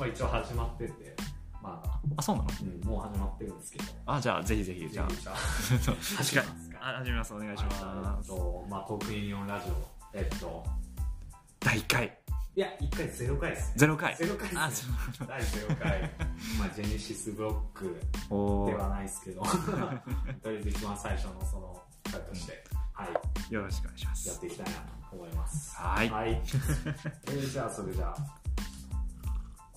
まあ一応始まってて、まあ、あそうなの？うん、もう始まってるんですけど、あじゃあぜひぜひじゃあ。始めますか。あ始めます。お願いしえっますと、まあ、トークユニオンラジオ、えっと、第1回。いや、1回0回ですね。ゼロ回。ゼロ回あですね。第0回、まあ、ジェネシスブロックではないですけど、とりあえず一番最初のその回として、はい、よろしくお願いしまやっすていきたいなと思います。はい。はい。えー、じゃあ、それじゃあ、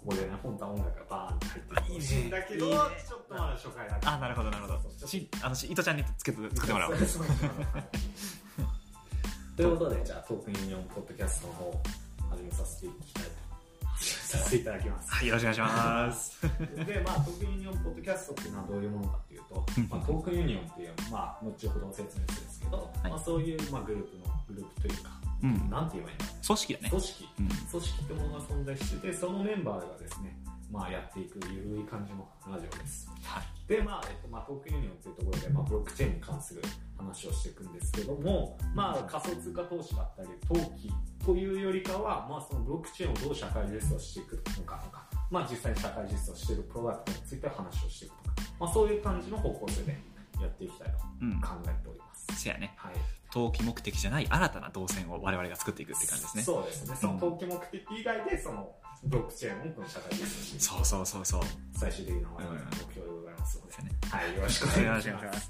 ここでね、本当は音楽がバーンって入ってるいいねんだけど、ちょっとまだ初回だけあなるほどなるほど。しあのし伊藤ちゃんにつけて作ってもらおう。ということで、じゃあ、トークユニオンポッドキャストの方、始めさせていきたいと。させていただきます。はいよろしくお願いします。で、まあ、トークユニオンポッドキャストっていうのはどういうものかっていうとうん、まあ、トークユニオンっていう、まあ、後ほど説明するんですけど、はい。まあ、そういう、まあ、グループの、グループというか、うんなんて言えばいいんだろう組織だね組織。うん組織ってものが存在してて、そのメンバーがですね、まあ、やっていくゆるい感じのラジオです。はいで、まあ、えっと、まあ、トークユニオンっていうところで、まあ、ブロックチェーンに関する話をしていくんですけども、まあ、仮想通貨投資だったり、投機というよりかは、まあ、そのブロックチェーンをどう社会実装していくのかとか、まあ、実際に社会実装しているプロダクトについて話をしていくとか、まあ、そういう感じの方向性でやっていきたいとうん考えております。せやねはい。投機目的じゃない新たな動線を我々が作っていくって感じですねそうですね。その投機目的以外で、その、ブロックチェーンをこの社会実装していく。そうそうそうそう最終的な目標でございますので、そうやねはい、よろしくお願いしますし。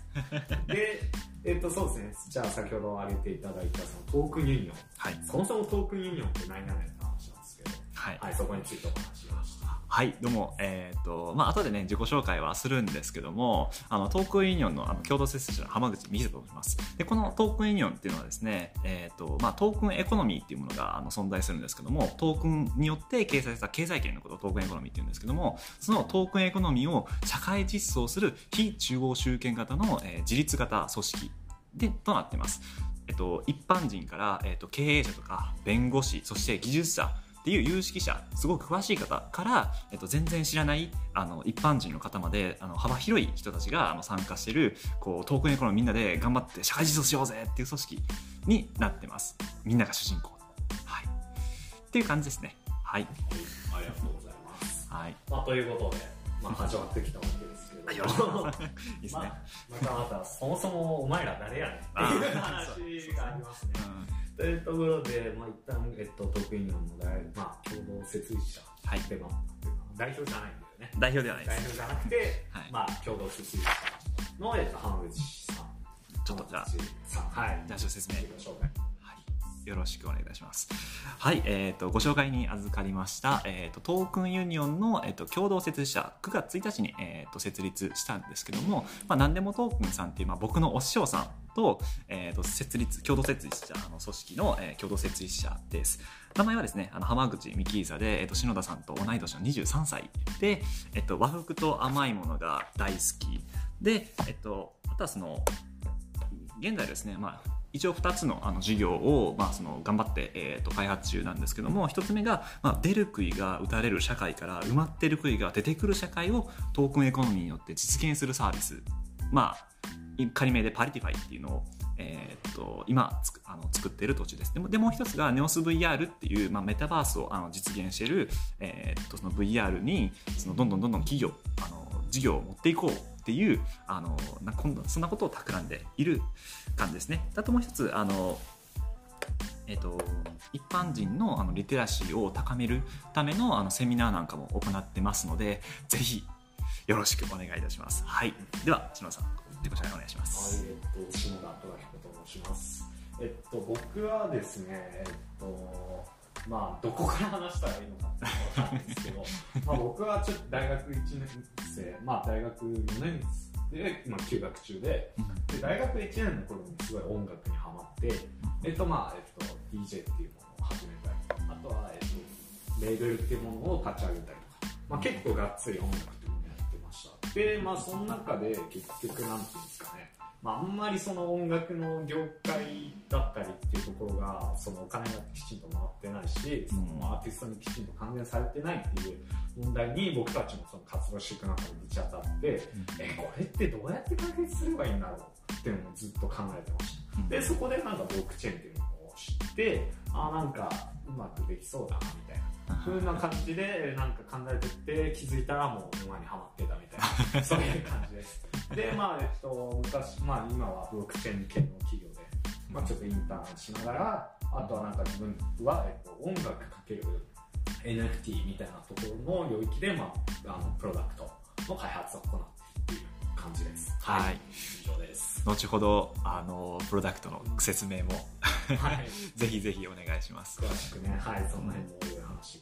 で、えっと、そうですね。じゃあ、先ほど挙げていただいた、そのトークンユニオン。はいそもそもトークンユニオンって何やねんって話なんですけど、はいはい、そこについてお話ししました。はい、どうも、えっ、と、まあ、後でね、自己紹介はするんですけども、あの、トークンユニオンのあの共同設置者の浜口美希と申します。で、このトークンユニオンっていうのはですね、えっ、と、まあ、トークンエコノミーっていうものがあの存在するんですけども、トークンによって形成した経済圏のことをトークンエコノミーっていうんですけども、そのトークンエコノミーを社会実装する非中央集権型の、えー自律型組織で、となってます。えっと、一般人から、えっと、経営者とか弁護士そして技術者っていう有識者すごく詳しい方から、えっと、全然知らないあの一般人の方まであの幅広い人たちがあの参加してるこうトークンエコノミーみんなで頑張って社会実装しようぜっていう組織になってます。みんなが主人公。はい。っていう感じですね。はいはい、ありがとうございます。はい。まあ、ということで、まあ、始まってきたわけですけれども、よろしくお願いしますいいですね、またまた、そもそもお前ら誰やねんっていう話がありますね。というところで、まあ、一旦、えっと、トークンユニオンの代、まあ、共同設立者はいでも、代表じゃないんだよね。代表ではないです代表じゃなくて、はいまあ、共同設立者の、えっと、浜口さん。ちょっとじゃあはい。じゃあ説明紹介。よろしくお願いいたします。はい、えっ、と、ご紹介に預かりました、えっ、と、トークンユニオンの、えっ、と、共同設立者、9月1日に、えっ、と、設立したんですけども、まあ、何でもトークンさんっていう、まあ、僕のお師匠さんと、えっ、と、設立、共同設立者の組織の、え共同設立者です。名前はですね、あの、浜口美希座で、えっ、と、篠田さんと同い年の23歳で、えっ、と、和服と甘いものが大好き。で、えっ、と、あとはその、現在ですね、まあ、一応2つのあの事業を、まあ、その頑張って、えー、と開発中なんですけども1つ目が、まあ、出る杭が打たれる社会から埋まってる杭が出てくる社会をトークンエコノミーによって実現するサービス。まあ仮名でパリティファイっていうのを、えー、と今つくあの作ってる途中です。でもでもう一つが NEOSVR っていう、まあ、メタバースをあの実現してる、えー、とその VR にそのどんどんどんどん企業あの事業を持っていこうっていうあのなこんそんなことを企んでいる感じですね。あともう一つあのえっと一般人のあのリテラシーを高めるためのあのセミナーなんかも行ってますのでぜひよろしくお願いいたします。はい、では篠田さん自己紹介お願いしますはい。、えっと、下田虎彦と申します。えっと、僕はですね、えっと、まあ、どこから話したらいいのかっていうのはわかんなですけど、まあ、僕はちょっと大学1年生、まあ、大学4年生で、まあ、休学中で、で大学1年の頃にすごい音楽にハマって、えっと、まあ、えっと、DJ っていうものを始めたり、あとは、えっと、レーベルっていうものを立ち上げたりとか、まあ、結構がっつり音楽っていうものをやってました。で、まあ、その中で結局、なんていうんですかね、まあ、あんまりその音楽の業界だったりっていうところが、そのお金がきちんと回ってないし、そのアーティストにきちんと還元されてないっていう問題に僕たちもその活動していく中でぶち当たって、え、これってどうやって解決するればいいんだろうっていうのをずっと考えてました。で、そこでなんかブロックチェーンっていうのをを知ってあなんかうまくできそうだなみたいな風な感じでなんか考えてって気づいたらもう沼にはまってたみたいな そういう感じです。でまあえっと昔まあ今はブロックチェーン系の企業で、まあ、ちょっとインターンしながらあとはなんか自分は、えっと、音楽かける NFT みたいなところの領域で、まあ、あのプロダクトの開発を行って感じです。はい。以上です。後ほどあのプロダクトの説明もはい。ぜひぜひお願いします。詳しくね。はい。その辺もいろいろ話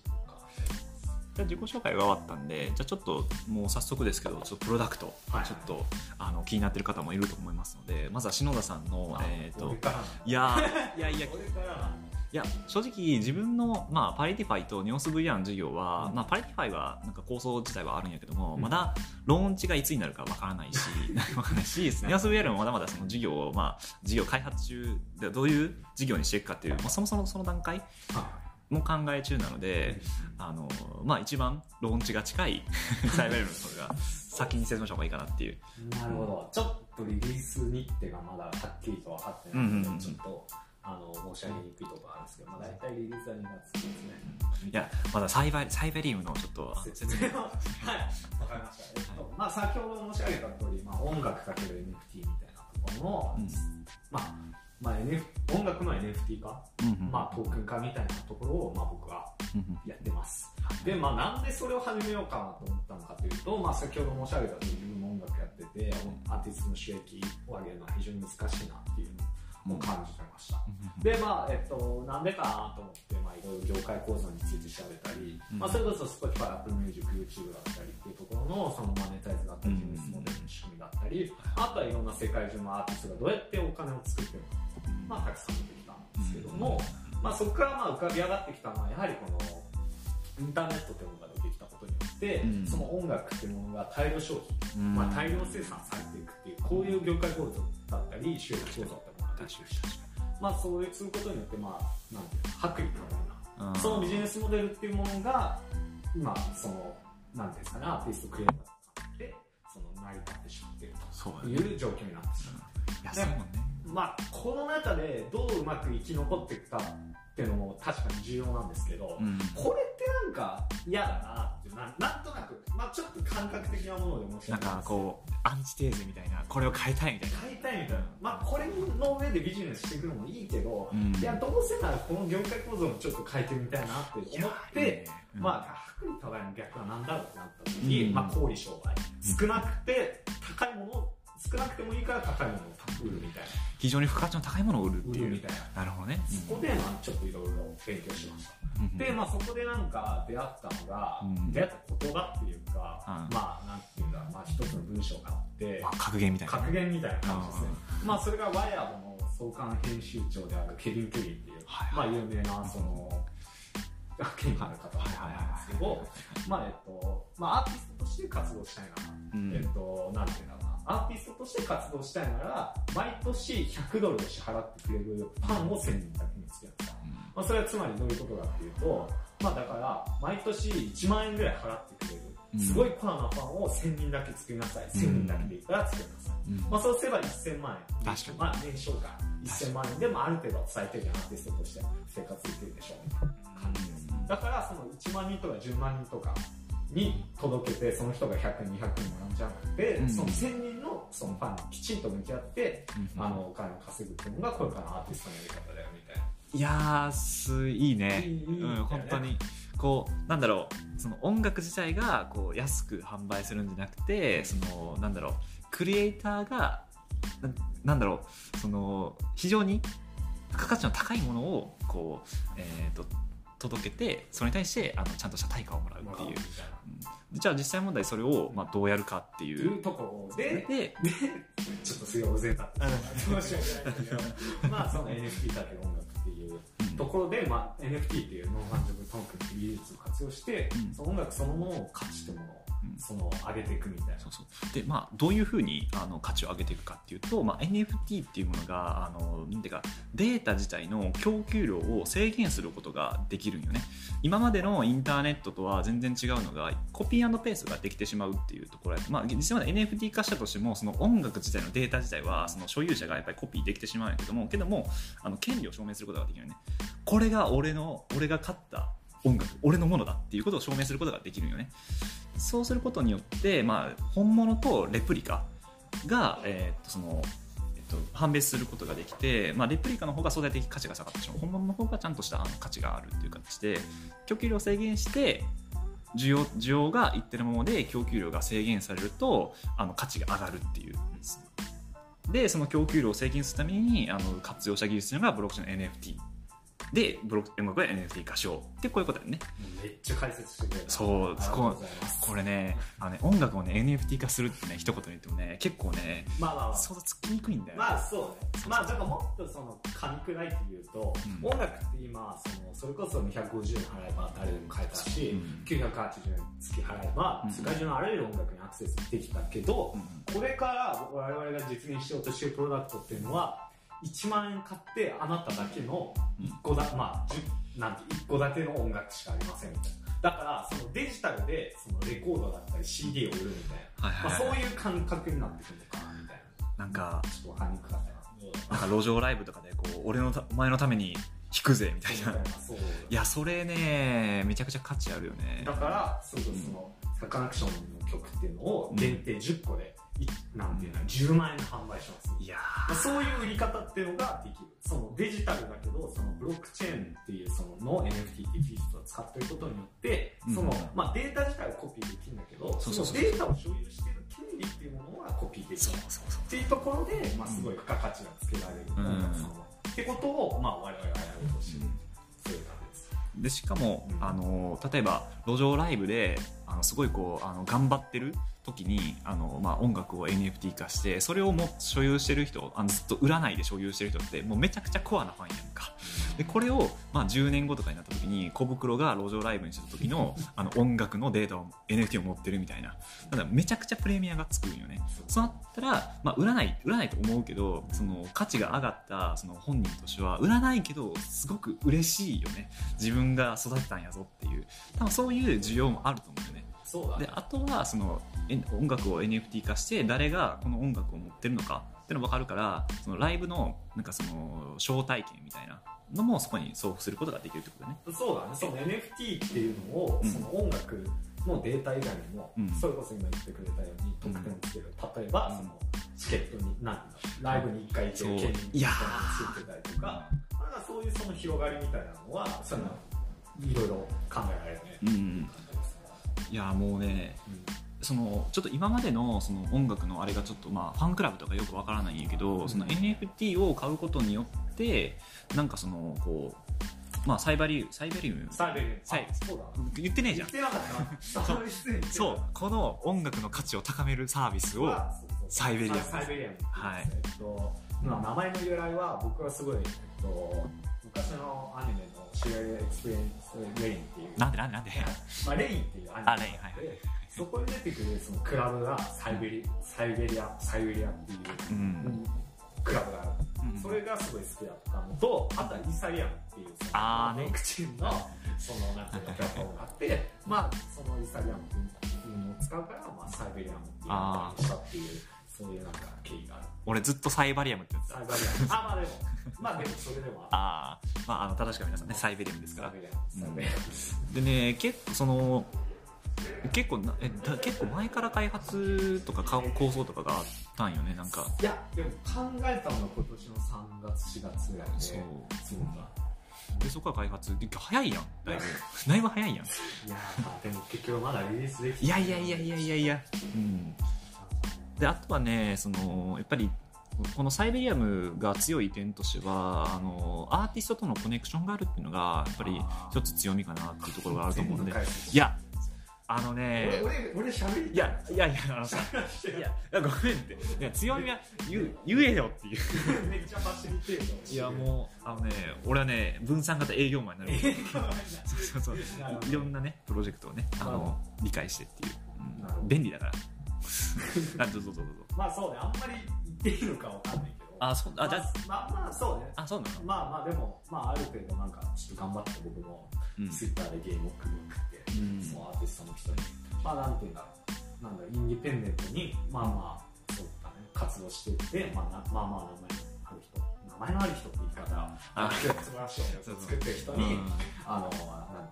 自己紹介が終わったんでじゃあちょっともう早速ですけどちょっとプロダクト、はい。ちょっとあの気になってる方もいると思いますのでまずは篠田さんのあえっ、と俺からなんだいやー いやいや俺からいや正直自分の、まあ、パリティファイとネオス VR の授業は、うん。まあ、パリティファイはなんか構想自体はあるんやけども、うん。まだローンチがいつになるかわからないし わからないしネオス VR もまだまだその事業を、まあ、事業開発中でどういう事業にしていくかっていう、まあ、そもそもその段階はも考え中なので、あのまあ、一番ローンチが近い サイバーレルのそれが先に説明した方がいいかなっていう。いなるほど。ちょっとリリース日程がまだはっきりと分かってないので、うんうんうん。ちょっとあの申し上げにくいところあるんですけど、まあ、大体リリースは2月ですね。いやまだサイバーサイバリウムのちょっと説明を。はいわかりました、えっとまあ、先ほど申し上げた通り、まあ、音楽かける NFT みたいなところの、うん。まあまあ NF、音楽の NFT 化、うんうんまあ、トークン化みたいなところを、まあ、僕はうんうん。やってます。で、まあ、なんでそれを始めようかなと思ったのかというと、まあ、先ほど申し上げた通り自分も音楽やっててアーティストの収益を上げるのは非常に難しいなっていうのを感じてました、でまあえっとなんでかなと思ってまあいろいろ業界構造について調べたり、うん。まあそれこそ Spotify、Apple Music、YouTube だったりっていうところのそのマネタイズだったりビジネスモデルの仕組みだったり、あとはいろんな世界中のアーティストがどうやってお金を作ってるのか、まあたくさん出てきたんですけども、まあそこからまあ浮かび上がってきたのはやはりこのインターネットというものが出てきたことによって、うん。その音楽っていうものが大量消費、うんまあ、大量生産されていくっていうこういう業界構造だったり収益構造だったりものが出てきたまあそういうすることによってまあなんていうの薄利多売なうん。そのビジネスモデルっていうものが今そのなんていうんですかねアーティストクリエイターでその成り立ってしまっているという状況になってしまう。いやそうもんねまあこの中でどううまく生き残っていくかっていうのも確かに重要なんですけど、うん。これってなんか嫌だなってななんとなくまあちょっと感覚的なもので申しなんかこうアンチテーゼみたいなこれを変えたいみたいな。買いたいみたいな。まあこれの上でビジネスしていくのもいいけど、うん。いやどうせならこの業界構造もちょっと変えてみたいなって思ってうん。まあ薄利多売の逆は何だろうってなった時に、うん。まあ小売商売。少なくて高いものを少なくてもいいから高いものを売るみたい非常に付加価値の高いものを売るっていう。みたいななるほどね。そこでまあちょっといろいろ勉強しました。うんでまあそこでなんか出会ったのが、うん出会った言葉っていうか、うんまあなんていうんだまあ一つの文章があってまあ格言みたいな。格言みたいな感じですね。まあそれがワイヤードの創刊編集長であるケビン・ケリーっていう、はいまあ有名なその権威のある方なんですけどまあえっとまあアーティストとして活動したいなうん。えっと、なんていうんだろうな、アーティストとして活動したいなら、毎年100ドルを支払ってくれるファンを1000人だけ見つけると。まあ、それはつまりどういうことかっていうと、まあだから、毎年1万円ぐらい払ってくれうんる、すごいコアなファンを1000人だけ作りなさい。1000人だけでいいから作りなさい。うんまあそうすれば1000万円。確かにまあ年商が1000万円でもある程度最低限アーティストとして生活できるでしょうみたいな感じです。だからその1万人とか10万人とかに届けてその人が100人200人もらうんじゃなくて、うん。その1000人のそのファンにきちんと向き合って、うん。あのお金を稼ぐっていうのがこれからのアーティストのやり方だよみたいな。いやーすいいね。いいいいうん本当にこうなんだろうその音楽自体がこう安く販売するんじゃなくてそのなんだろうクリエイターがななんだろうその非常に価値の高いものをこう、えー、と届けてそれに対してあのちゃんとした対価をもらうっていう。うん。じゃあ実際問題それを、まあ、どうやるかっていう。うところででちょっとすごい大勢だった申し訳ないまあその NFT だけど音楽っていうところで、まあ、NFT っていうノンファンジブルトークンっていう技術を活用して、うん。その音楽そのものを価値というものをうんその上げていくみたいな。そうそう。でまあどういうふうにあの価値を上げていくかっていうと、まあ、NFT っていうものがあのなんていうかデータ自体の供給量を制限することができるんよね。今までのインターネットとは全然違うのがコピーペースができてしまうっていうところやまあ実際まで NFT 化したとしてもその音楽自体のデータ自体はその所有者がやっぱりコピーできてしまうんやけどもけどもあの権利を証明することができるよね。これが俺の俺が買った音楽俺のものだっていうことを証明することができるよね。そうすることによって、まあ、本物とレプリカが、えーっとそのえっと判別することができて、まあ、レプリカの方が相対的価値が下がってしまう。本物の方がちゃんとした価値があるっていう形で供給量を制限して需要需要が一定のままで供給量が制限されるとあの価値が上がるっていう。でその供給量を制限するためにあの活用した技術というのがブロックチェーン NFT でブロック音楽は NFT 化しようってこういうことだよね。めっちゃ解説してくれた。そうありがとうございます。これねあのね音楽をね NFT 化するってね一言で言ってもね結構ねまあまあまあ。想像つきにくいんだよね、まあそうね。まあだからもっとその噛み砕いて言うと、うん。音楽って今そのそれこそ250円払えば誰でも買えたし、うん。980円月払えば、うん。世界中のあらゆる音楽にアクセスできたけど、うん。これから我々が実現しようとしているプロダクトっていうのは1万円買ってあなただけの1個だ、まあ10なんて1個だけの音楽しかありませんみたいな。だからそのデジタルでそのレコードだったり CD を売るみたいな、そういう感覚になってくるのかな。みたいななんかちょっと分かりにくかったななんか路上ライブとかでこう俺のたお前のために弾くぜみたいな。いやそれねめちゃくちゃ価値あるよね。だからそうそのサカナクションの曲っていうのを限定10個でいなんていうの10万円で販売します、いやまあ、そういう売り方っていうのができる。そのデジタルだけどそのブロックチェーンっていうそのの NFT っていう技術を使っていることによってうん。その、まあ、データ自体をコピーできるんだけどそのデータを所有している権利っていうものはコピーできそうるそうそう。っていうところで、まあ、すごい付加価値がつけられる、うん。ってことを、まあ、我々がやろうとしてる、そういう感じです。でしかも、うん。あの例えば路上ライブであのすごいこうあの頑張ってる時にあの、まあ、音楽を NFT 化してそれをも所有してる人あのずっと売らないで所有してる人ってもうめちゃくちゃコアなファンやんか。でこれを、まあ、10年後とかになった時に小袋が路上ライブにした時のあの音楽のデータを NFT を持ってるみたいな。ただめちゃくちゃプレミアがつくんよね。そうなったら、まあ、売らない売らないと思うけどその価値が上がったその本人としては売らないけどすごく嬉しいよね。自分が育てたんやぞっていう。多分そういう需要もあると思うよね。そうだね。であとはそのえ音楽を NFT 化して誰がこの音楽を持ってるのかっていうのが分かるからそのライブのなんかその招待券みたいなのもそこに送付することができるってことね。そうだね。その NFT っていうのを、うん。その音楽のデータ以外にも、うん。それこそ今言ってくれたように特典をつける、例えば、うん。そのチケットに何ライブに1回行ける権利いやがついてたりとかだからそういうその広がりみたいなのはそのいろいろ考えられるね、うんいやもうねそのちょっと今までのその音楽のあれがちょっとまあファンクラブとかよくわからないんやけど、その NFT を買うことによってなんかそのこうまあサイバリウサイバリウム？サイベリアンサイ。あそうだ。言ってねえじゃん。言ってなかったな。そう。そう。この音楽の価値を高めるサービスをサイベリアン。サイベリアンはい。えっとまあ名前の由来は僕はすごいえっと昔のアニメのシリアルエクスペリメンツレインっていう。なんでなんでなんで？まあ、レインっていうアニメあレインはいでそこに出てくるそのクラブがサイベリサイベリアサイベリアっていうう、んクラブがある、うん。それがすごい好きだったのとあとはイーサリアムっていうそのあーね。クチェーンのそのなんていうのプラットフォームがあってまあそのイーサリアムっていうのを使うから、まあ、サイベリアムっていうのにしたっていうそういうなんか経緯がある俺ずっとサイバリアムって言ってたサイバリアム。あまあでも。まあでもそれでも。あ あー、まあ、あの正しくは皆さんねサイベリアムですから。でね結構その結構なえだ結構前から開発とかか構想とかがあったんよねなんか。いやでも考えたのが今年の3月4月ぐらいで。そう。そうだ。でそこから開発で早いやん。だいぶ。だいぶ早いやん。いやでも結局まだリリースできていやいやいやいやいやいや。うんであとはねそのやっぱりこのサイベリアムが強い点としてはあのアーティストとのコネクションがあるっていうのがやっぱり一つ強みかなっていうところがあると思うんで。い。やあのね俺俺俺喋りい。やいやいやあのさい。やごめんって。いや強みは言う言えよっていう。めっちゃ走りてるいやもうあのね俺はね分散型営業マンになる。そうそうそう。いろんなねプロジェクトをねあの理解してっていう、うん。便利だからあどうぞどうぞまあそうねあんまり言っていいのかわかんないけど。あそうあじゃあ。まあまあそうね。あそうなの？まあまあでもまあある程度なんかちょっと頑張って僕もうん。ツイッターでゲームを組み送って、うん。そのアーティストの人に。まあなんていうんだろうなんだろうインディペンデントにまあまあそうだね活動していってまあなまあまあ名前のある人名前のある人って言い方はあ素晴らしい作ってる人に、あのなんていうんだろうね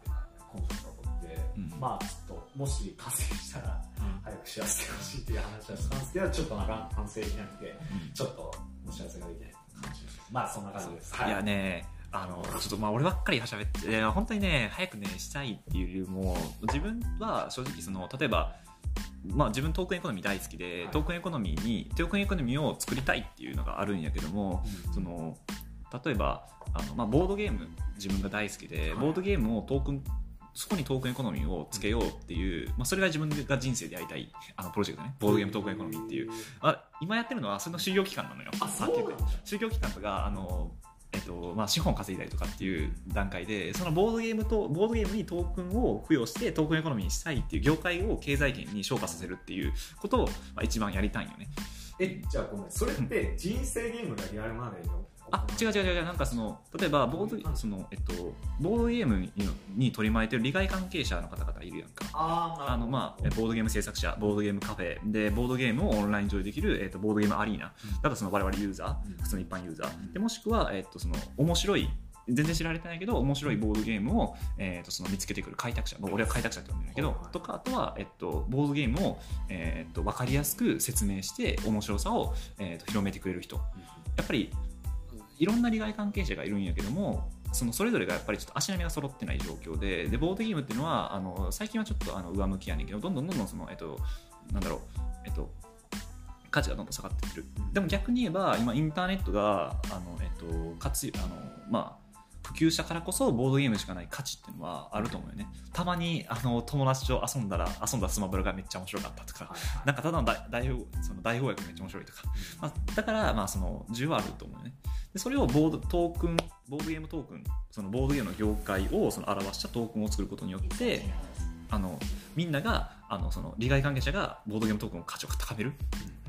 コンタクトを取って、うん。まあちょっともし完成したらうん。早く知らせてほしいっていう話はしたんですけどちょっとなかなか完成できなくてうん。ちょっとお知らせができない感じです。まあそんな感じです。いやねあのちょっとまあ俺ばっかり喋っていや本当にね早くねしたいっていうよりも自分は正直その例えばまあ自分トークンエコノミー大好きで、はい。トークンエコノミーにトークンエコノミーを作りたいっていうのがあるんやけどもうん。その例えばあの、まあ、ボードゲーム自分が大好きで、はい。ボードゲームをトークンそこにトークンエコノミーをつけようっていう、まあ、それが自分が人生でやりたいあのプロジェクトね。ボードゲームトークンエコノミーっていう。あ今やってるのはそれの修行期間なのよ。あそうなんだ。修行期間とかあの、えっとまあ、資本稼いだりとかっていう段階でそのボードゲームとボードゲームにトークンを付与してトークンエコノミーにしたいっていう業界を経済圏に昇華させるっていうことを、まあ、一番やりたいんよね。えじゃあごめん。それって人生ゲームがリアルマネーのあ違う違う違うなんかその例えばボードその、えっと、ボードゲームにに取り巻いてる利害関係者の方々いるやんか。ああのまあ、えボードゲーム制作者ボードゲームカフェ。でボードゲームをオンライン上でできる、えっとボードゲームアリーナ。だとその我々ユーザー、うん。普通の一般ユーザー。でもしくは、えっとその面白い全然知られてないけど面白いボードゲームを、えっとその見つけてくる開拓者。僕俺は開拓者って呼んでるけど、とかあとは、えっとボードゲームを、えっと分かりやすく説明して面白さを、えっと広めてくれる人。やっぱりいろんな利害関係者がいるんやけどもそのそれぞれがやっぱりちょっと足並みが揃ってない状況ででボードゲームっていうのはあの最近はちょっとあの上向きやねんけどどんどんどんどんその、えっと、なんだろう、えっと、価値がどんどん下がってってる。でも逆に言えば今インターネットがあの、えっと、活あのまあ普及したからこそボードゲームしかない価値っていうのはあると思うよね。たまにあの友達と遊んだら遊んだスマブラがめっちゃ面白かったとか。なんかただの大その大めっちゃ面白いとか。まあ、だから、まあ、その需要はあると思うよね。でそれをボードトークンボードゲームトークンそのボードゲームの業界をその表したトークンを作ることによってあのみんながあのその利害関係者がボードゲームトークンの価値を高める。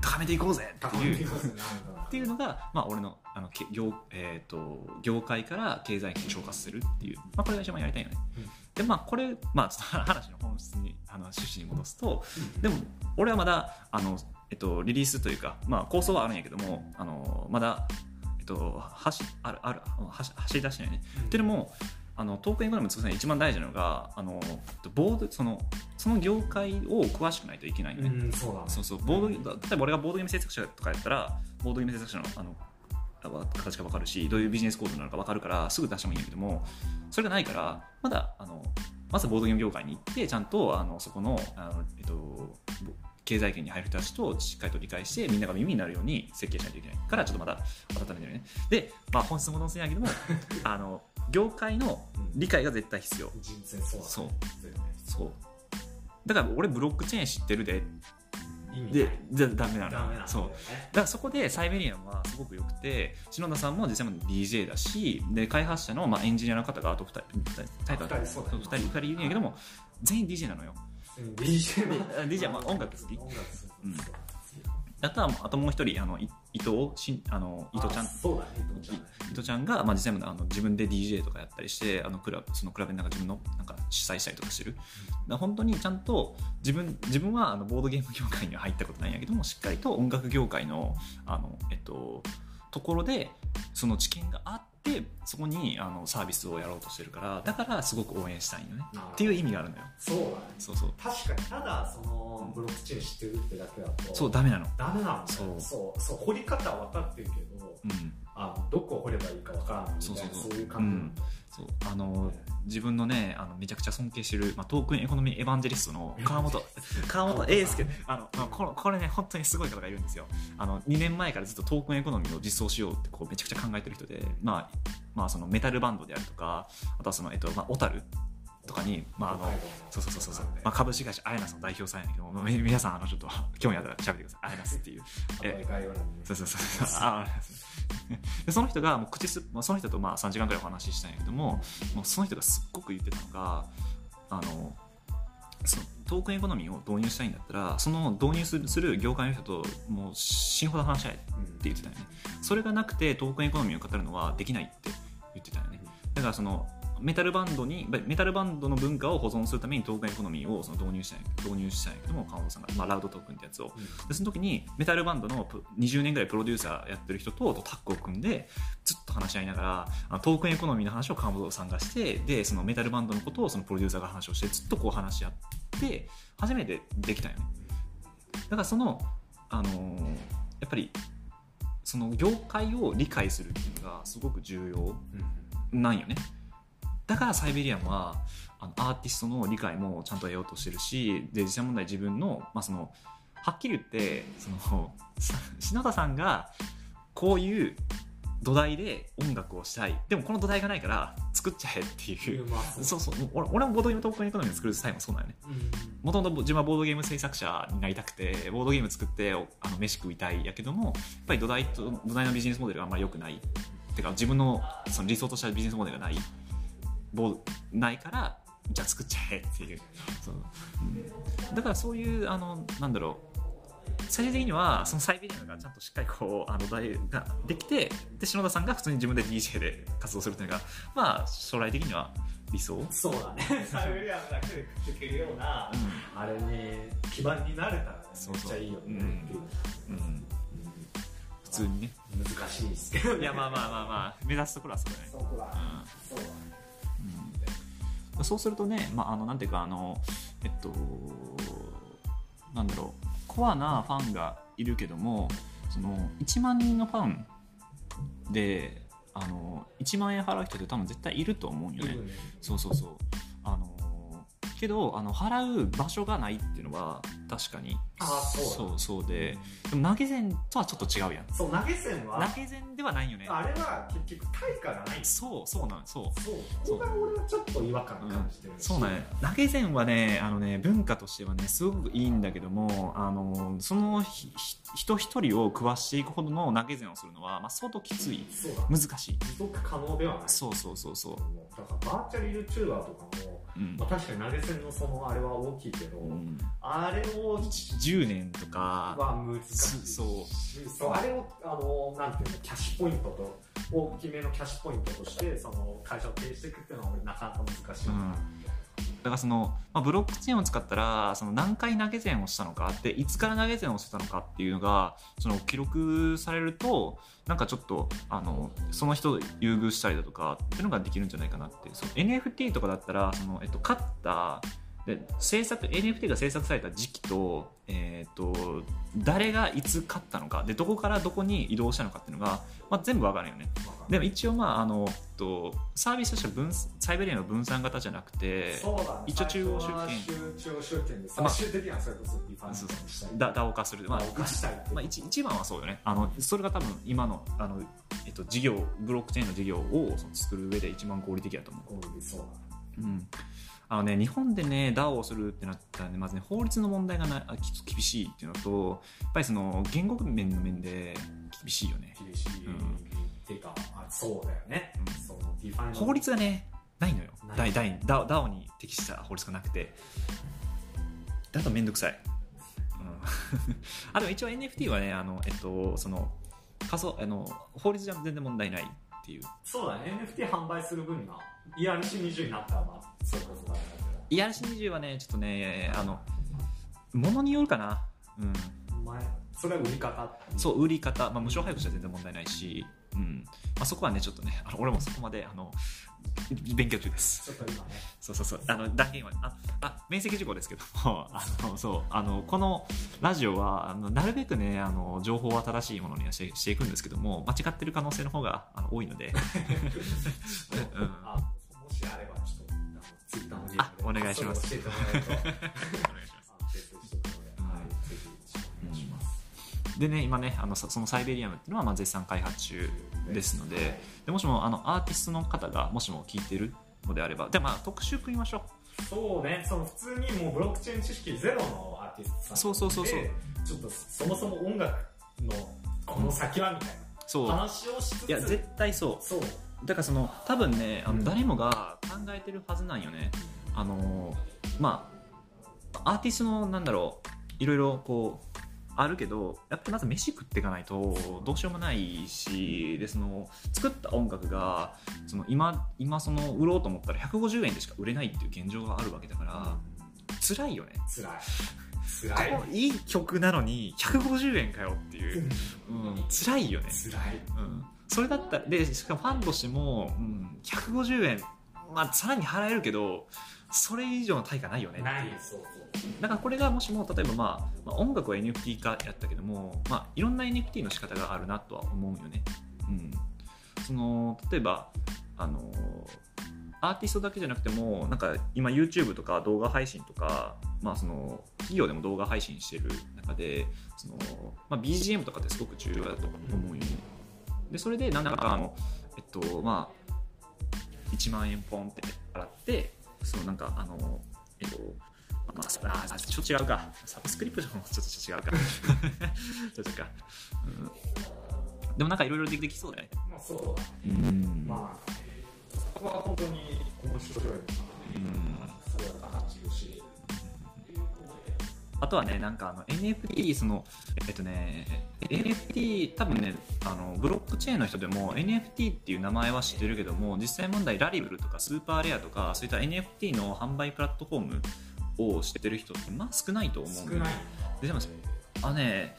高めていこうぜ。っていうっていうのが、まあ、俺のあのけ業,、えー、と業界から経済圏に昇華させるっていう、まあ、これが一番やりたいよね、うん。でまあこれ、まあ、ちょっと話の本質にあの趣旨に戻すとでも俺はまだあの、えっと、リリースというか、まあ、構想はあるんやけどもあのまだ、えっと、走あるある走走り出してないね、っていうのもあのトークンエコノミーの作るのに一番大事なのがあのボードそのその業界を詳しくないといけないよね、うんそうだね。そうそう。ボード例えば俺がボードゲーム制作者とかやったらボードゲーム制作者のあの形が分かるしどういうビジネスコードなのか分かるからすぐ出してもいいんだけどもそれがないからまだあのまずボードゲーム業界に行ってちゃんとあのそこのあの、えっと、ぼ経済圏に入る人たちとしっかりと理解してみんなが耳になるように設計しないといけないからちょっとまだ温めてるね。で、まあ、本質も戻せないけども あの業界の理解が絶対必要。そう。だね。そう。だから俺ブロックチェーン知ってるで。意味ない。でじゃダメなの。ね。そう。だからそこでサイベリアンはすごく良くて篠田さんも実際も DJ だしで開発者のまあエンジニアの方があと2人タイトルあ二人そうだね。2人二人いるんやけども全員 DJ なのよ。うん DJ はまあ音楽好き。音楽好きうん。あとはあともう一人あのい伊藤しんあの伊藤ちゃん。あそうだね伊藤ちゃん。が、まあ、実際もあの自分で DJ とかやったりしてあのクラブそのクラブになんか自分のなんか主催したりとかしてる、だから本当にちゃんと自分自分はあのボードゲーム業界には入ったことないんやけどもしっかりと音楽業界のあの、えっと、ところでその知見があってそこにあのサービスをやろうとしてるからだからすごく応援したいよね。っていう意味があるのよ。そうだね。そうそう。確かにただそのブロックチェーン知ってるってだけだとそうダメなの。ダメなんだよそう。そうそう掘り方は分かってるけどうんあのどこを掘ればいいか分からないみたいなそうそうそう。そういう感そう。あの自分のねあのめちゃくちゃ尊敬してる、まあ、トークンエコノミーエヴァンジェリストの川本 川本英介あの、まあ、このこれね本当にすごい方がいるんですよ。あの2年前からずっとトークンエコノミーを実装しようってこうめちゃくちゃ考えてる人で、まあまあ、そのメタルバンドであるとかあとはその、えっとまあ、小樽とかに、まあ、あのそうそうそうそう、はい。まあ、株式会社アイナスの代表さんやけど皆さんあのちょっと興味あったら調べてください。アイナスっていう。えそうそうそうそう でその人がもう口す、まあ、その人とまあ3時間ぐらいお話ししたんやけどももうその人がすっごく言ってたのがあのそのトークンエコノミーを導入したいんだったらその導入するする業界の人ともう死ぬほど話し合えって言ってたよね。それがなくてトークンエコノミーを語るのはできないって言ってたよね。だからそのメタルバンドにメタルバンドの文化を保存するためにトークンエコノミーをその導入したい導入したいけども川本さんが、まあ、ラウドトークンってやつを。でその時にメタルバンドのプ20年ぐらいプロデューサーやってる人とタッグを組んでずっと話し合いながらトークンエコノミーの話を川本さんがしてでそのメタルバンドのことをそのプロデューサーが話をしてずっとこう話し合って初めてできたよね。だからその、あのーやっぱりその業界を理解するっていうのがすごく重要なんよねだからサイベリアンはあのアーティストの理解もちゃんと得ようとしてるしで実際問題自分の,、まあ、そのはっきり言ってそのさ 篠田さんがこういう土台で音楽をしたい。でもこの土台がないから作っちゃえっていう。そうそう。俺俺もボードゲームトークンエコノミーを作る際もそうなんよね。もともと自分はボードゲーム制作者になりたくてボードゲーム作っておあの飯食いたいやけどもやっぱり土台と土台のビジネスモデルがあんまり良くない。ってか自分のその理想としたビジネスモデルがないボードないからじゃあ作っちゃえっていう。そう、うん。だからそういうあのなんだろう。最終的にはそのサイベリアンがちゃんとしっかりこうあの土台ができてで篠田さんが普通に自分で DJ で活動するっていうのがまあ将来的には理想、うん、そうだね。サイベリアンだけで食ってるようなあれに基盤になれたらめっちゃいいよね。うん。ううん、普通にね。難しいですけどね。いやまあまあまあまあ。目指すところはそうだね。そこは。そうだね。うんそうするとね、まあ、あのなんていうかあのえっとなんだろうコアなファンがいるけどもその1万人のファンであの1万円払う人って多分絶対いると思うんよね。そうそうそう。あのけどあの払う場所がないっていうのは確かに。あそうだ。そうそうで。でも投げ銭とはちょっと違うやん。そう投げ銭は？投げ銭ではないよね。あれは結局対価がない。そうそうなんそう。そう。ここが俺はちょっと違和感感じてるし。そうなんや。投げ銭はねあのね文化としてはねすごくいいんだけどもあのそのひひ人一人を食わしていくほどの投げ銭をするのは、まあ、相当きつい。そうだ。難しい。持続可能ではない。そうそうそうそだからバーチャル YouTuber とかも、う、うん。まあ、確かに投げ銭のそのあれは大きいけど、うん、あれを10年とかは難しい。しそう。そうあれをあのなんていうのキャッシュポイントと大きめのキャッシュポイントとしてその会社を経営していくっていうのは俺なかなか難しい、うんだからその、まあ、ブロックチェーンを使ったらその何回投げ銭をしたのかでいつから投げ銭をしてたのかっていうのがその記録されるとなんかちょっとあのその人を優遇したりだとかっていうのができるんじゃないかなって。その NFT とかだったらその、えっと、勝ったで制作 NFT が制作された時期と,、えー、と誰がいつ勝ったのかでどこからどこに移動したのかっていうのが、まあ、全部わかるよね。でも一応まああのとサービスとしては分サイベリアの分散型じゃなくてね。一応中央集権最終的にはそれこそディファンスにしたいだ DAO 化する、まあまあ、したい。ってまあ、一一番はそうよね。あのそれが多分今のあの、えっと、事業ブロックチェーンの事業をその作る上で一番合理的だと思う。うんあのね、日本でね DAO をするってなったらねまずね法律の問題がなあき厳しいっていうのとやっぱりその言語面の面で厳しいよね。厳しい、うん。っていうかあそうだよね、うん。そのディファイン法律がねないのよ。ない。大大 DAO DAO に適した法律がなくて。だと面倒くさい、うん、あでも一応 NFT はねあのえっとその仮想あの法律じゃ全然問題ないっていう。そうだね。NFT 販売する分が ERC20 になったらまあそれこそだね ERC20 はねちょっとねあのものによるかな。うん。お前それは売り方。そう売り方、まあ、無償配布じゃ全然問題ないし、うん。まあ、そこはねちょっとねあの俺もそこまであの勉強中です。ちょっと今ね。そうそうそう。あの断言はああ面積事項ですけども あのそう。あのこのラジオはあのなるべくねあの情報は正しいものにはしてしていくんですけども間違ってる可能性の方があの多いので、うんしあればちょっとツイッターの DM であお願いします。お願い しますでね今ねあのそそのサイベリアムっていうのはまあ絶賛開発中ですのででもしもあのアーティストの方がもしも聞いてるのであればでまあ特集組みましょう。そうね。その普通にもうブロックチェーン知識ゼロのアーティストさんそうそうそうそう。でちょっとそもそも音楽のこの先はみたいそう。な話をしつついや絶対そう。そうだからその多分ねあうん。の誰もが考えてるはずなんよね、あのまあアーティストのなんだろういろいろこうあるけどやっぱりまず飯食っていかないとどうしようもないしでその作った音楽がその今今その売ろうと思ったら150円でしか売れないっていう現状があるわけだから辛いよね。辛い。辛い。いい曲なのに150円かよっていう、うん、辛いよね。辛い。うん、それだったらでしかもファンとしても、うん、150円、まあ、さらに払えるけどそれ以上の対価ないよねないそうそう。だからこれがもしも例えば、まあ、まあ音楽は NFT 化やったけども、まあ、いろんな NFT の仕方があるなとは思うよね、うん、その例えばあのアーティストだけじゃなくてもなんか今 YouTube とか動画配信とか、まあ、その企業でも動画配信してる中でその、まあ、BGM とかってすごく重要だと思うよねでそれでなんかあのえっとまあ1万円ポンって払ってそのなんかあのえっとまあ、あちょっと違うか。サブスクリプションも ちょっと違うか。ちょっとか、うん、でもなんかいろいろできそうだよね。まあそうだうん。まあそこは本当に面白いうん。それは感じるしあとはね、なんかあの NFT、その、えっとね、NFT、多分ね、あの、ブロックチェーンの人でも NFT っていう名前は知ってるけども、実際問題ラリブルとかスーパーレアとか、そういった NFT の販売プラットフォームを知ってる人って、まあ少ないと思うんだよ少ない。ででもあのね、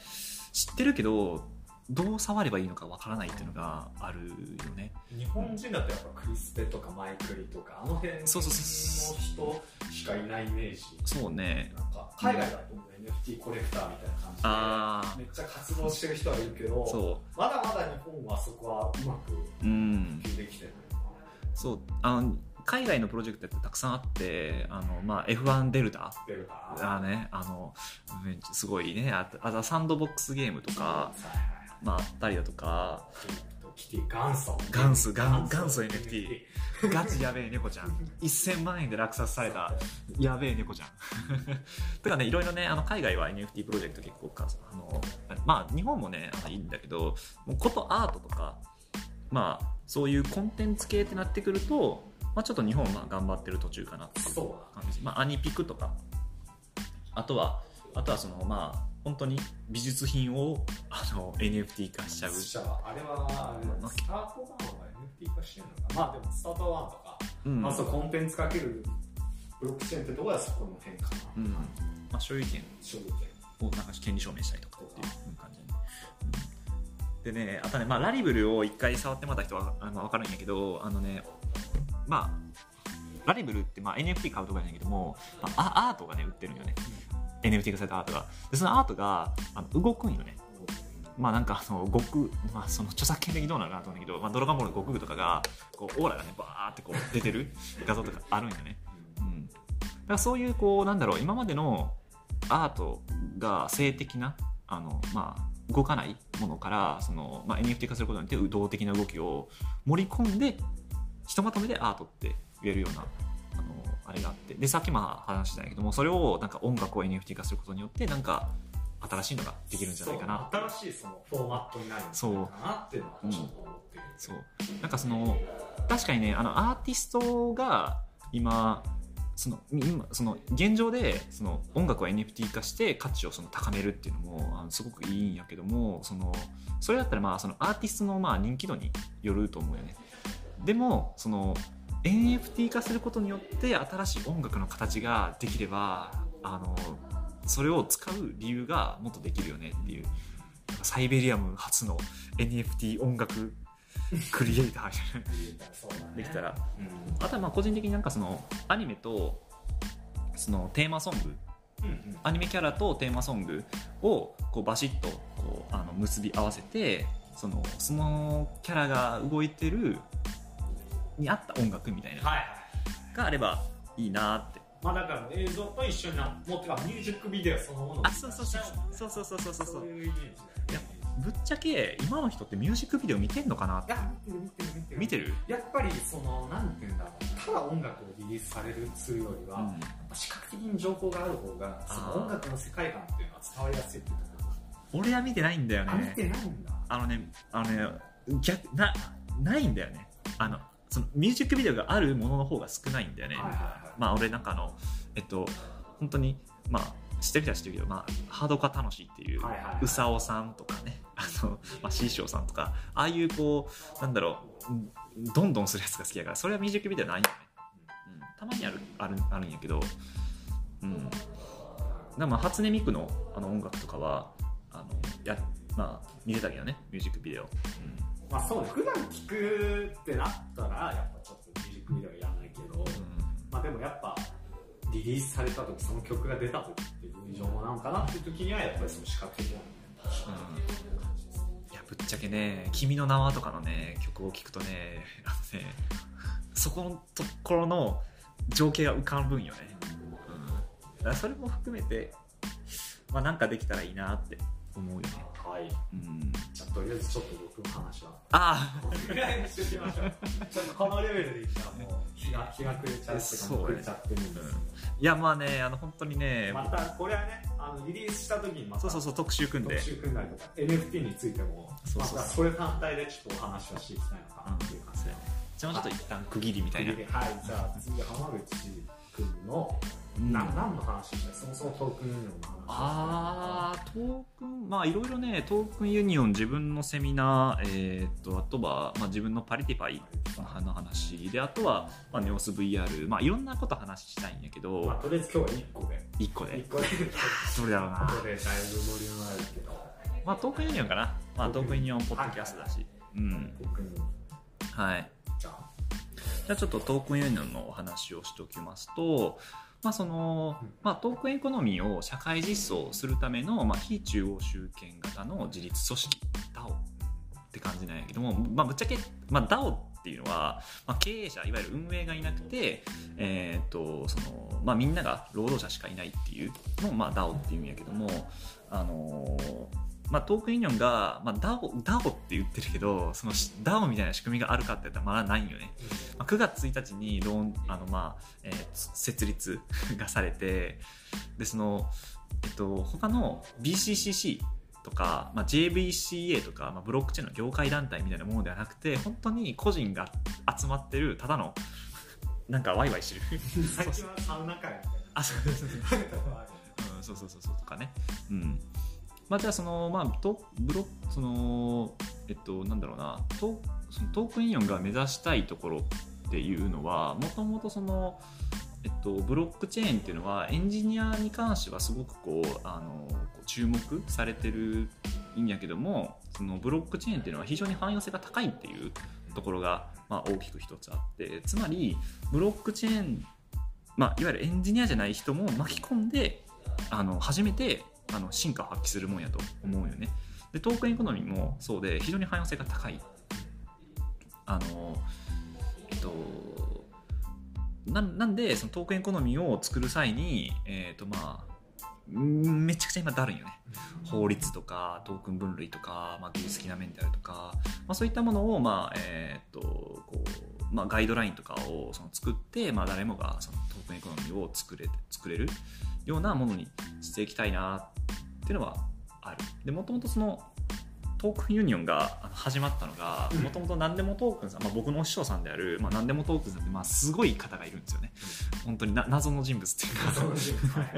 知ってるけど、どう触ればいいのかわからないっていうのがあるよね。日本人だとやっぱクリスペとかマイクリとかあの辺の人しかいないイメージそうね。なんか海外だと NFT コレクターみたいな感あじでめっちゃ活動してる人はいるけどあ、そまだまだ日本はそこはうまくう。うん。普及できてないそう。あの、海外のプロジェクトってたくさんあって、あの、まあ、F1 デルタ出るかあね、あの、すごいね、あとあとサンドボックスゲームとか、まあ、あったりだとか、元祖。元祖元元祖。NFT ガチやべえ猫ちゃん。1000万円で落札された、やべえ猫ちゃん。とかね、いろいろね、あの、海外は NFT プロジェクト結構か、あの、まあ、日本もね、いいんだけど、もうことアートとか、まあ、そういうコンテンツ系ってなってくると、まあ、ちょっと日本は頑張ってる途中かなっていう感じ。まあ、アニピクとか。あとはあとはそのまあ本当に美術品をあの NFT 化しちゃう、じゃああれはあれまあスタートワンは NFT 化してるのか。なまあでもスタートワンとか、うん。まあそうコンテンツかけるブロックチェーンってところはそこの辺かな、うん。まあ、所有権。所有権。をなんか権利証明したりとかっていう感じで,、うん、でねあとね、まあ、ラリブルを一回触ってもらった人はあの分かるんやけどあのねまあラリブルってまあ NFT 買うとかやねんけども、まあ、アアートがね売ってるんよね NFT 化されたアートが。でそのアートがあの動くんよね。まあなんかあの悟空、まあ、その著作権的にどうなるかなと思うんだけど、まあ、ドラゴンボールの悟空とかがこうオーラがねバーってこう出てる 画像とかあるんよね、うん、だからそういうこうなんだろう今までのアートが性的なあの、まあ、動かないものからその、まあ、NFT 化することによって動的な動きを盛り込んでひとまとめでアートって言えるようながあって。でさっきも話したんやけどもそれをなんか音楽を NFT 化することによってなんか新しいのができるんじゃないかな。新しいそのフォーマットになるんじゃないかなっていうのはちょっと思ってる、そう。なんかその確かにねあのアーティストが今その今その現状でその音楽を NFT 化して価値をその高めるっていうのもあのすごくいいんやけどもそのそれだったらまあそのアーティストのまあ人気度によると思うよね。でもその NFT 化することによって新しい音楽の形ができればあのそれを使う理由がもっとできるよねっていう。サイベリアム初の NFT 音楽 クリエイターできたら。うん。あとはまあ個人的になんかそのアニメとそのテーマソング。うんうん。アニメキャラとテーマソングをこうバシッとこうあの結び合わせてそのそのキャラが動いてるに合った音楽みたいな。はい。はいがあればいいなって。まあだから映像と一緒になもうてかミュージックビデオそのものをあそうそうそう。そうそうそうそうそうそう。いうイメージだよね。ぶっちゃけ今の人ってミュージックビデオ見てんのかなって。いや見てる見てる見てる。見てる、やっぱりそのなんていうんだろう。ただ音楽をリリースされるするよりは、うん。やっぱ視覚的に情報がある方がその音楽の世界観っていうのは伝わりやすいっていうところ俺は見てないんだよあ見ねてないんだ。あのねあのね逆なないんだよね。あのそのミュージックビデオがあるものの方が少ないんだよね、はいはいはい。まあ俺なんかあのえっと本当にまあ知ってる人は知ってるけど、まあ、ハードカ楽しいっていう、はいはいはいうさおさんとかね あの、まあ、師匠さんとかああいうこうなんだろううんどんどんするやつが好きだからそれはミュージックビデオないよね、うん、たまにあるあるあるんやけどうん。でも初音ミクのあの音楽とかはあのやまあ見てたけどねミュージックビデオ、うんまあそうね。普段聞くってなったらやっぱちょっとミュージックビデオやらないけど、まあでもやっぱリリースされた時その曲が出た時っていう情報なのかなっていう時にはやっぱりその視覚的な。感じですねいやぶっちゃけね「君の名は」とかのね曲を聴くとね あのねそこのところの情景が浮かぶんよね、うん、だからそれも含めてまあなんかできたらいいなって思うよねはい。うん。じゃあとりあえずちょっと僕の話は。あこのぐらいにしておきましょう。ちょっとこのレベルでいったらもう日が日が暮れちゃうっていうかそうねちゃってるんです。けど、あいやまあねあの本当にねまたこれはねあのリリースした時にまたそうそうそう特集組んで。特集組んだりとか NFT についてもそうそうそう。またそれ単体でちょっとお話をしていきたいのかなっていう感じで、じゃあちょっと一旦区切りみたいな。はいじゃあ次浜口君の、うんな何の話そもそもトークンユニオンの話。あートークンまあいろいろねトークンユニオン自分のセミナーえーっとあとは、まあ、自分のパリティファイの話であとは、まあ、ネオス VR まあいろんなこと話したいんやけど、まあ、とりあえず今日は1個で1個で1個でどれだろうなここでだいぶボリュームあるけどまあトークンユニオンかな。まあトークンユニオンポッドキャストだし。うん。トークンユニオン。はいじゃあ。じゃあちょっとトークンユニオンのお話をしておきますと、まあそのうん。まあ、トークンエコノミーを社会実装するための、まあ、非中央集権型の自立組織 DAO って感じなんやけども、まあ、ぶっちゃけ、まあ、DAO っていうのは、まあ、経営者いわゆる運営がいなくて、えーっとそのまあ、みんなが労働者しかいないっていうのを、まあ、DAO っていうんやけども、あのーまあ、トークンユニオンが、まあ、DAO, DAO って言ってるけどその DAO みたいな仕組みがあるかって言ったらまだないよね。まあ、9月1日にローンあの、まあえーつ設立がされてでその、えっと、他の BCCC とか、まあ、JVCA とか、まあ、ブロックチェーンの業界団体みたいなものではなくて本当に個人が集まってるただのなんかワイワイしてる最近はサウナ会みたいあそうそうそう そううん、そうそうそうそうとかね。うん。まあじゃあそのまあとブロそのえっとなんだろうなトそのトークンイオンが目指したいところっていうのはもともとそのえっとブロックチェーンっていうのはエンジニアに関してはすごくこうあのこう注目されてるんやけどもそのブロックチェーンっていうのは非常に汎用性が高いっていうところが、まあ、大きく一つあってつまりブロックチェーン、まあ、いわゆるエンジニアじゃない人も巻き込んであの初めてあの真価を発揮するもんやと思うよね。でトークンエコノミーもそうで非常に汎用性が高い。あのえっとななんでそのトークンエコノミーを作る際にえっ、とまあめちゃくちゃ今だるいよね。法律とかトークン分類とか、まあ、技術的な面であるとか、まあ、そういったものを、まあえーっとこうまあ、ガイドラインとかをその作って、まあ、誰もがそのトークンエコノミーを作れ作れる。ようなものにしていきたいなっていうのはある。でもともとそのトークンユニオンが始まったのがもともと何でもトークンさん、まあ、僕の師匠さんである、まあ、何でもトークンさんって、まあ、すごい方がいるんですよね。本当にな謎の人物っていうか。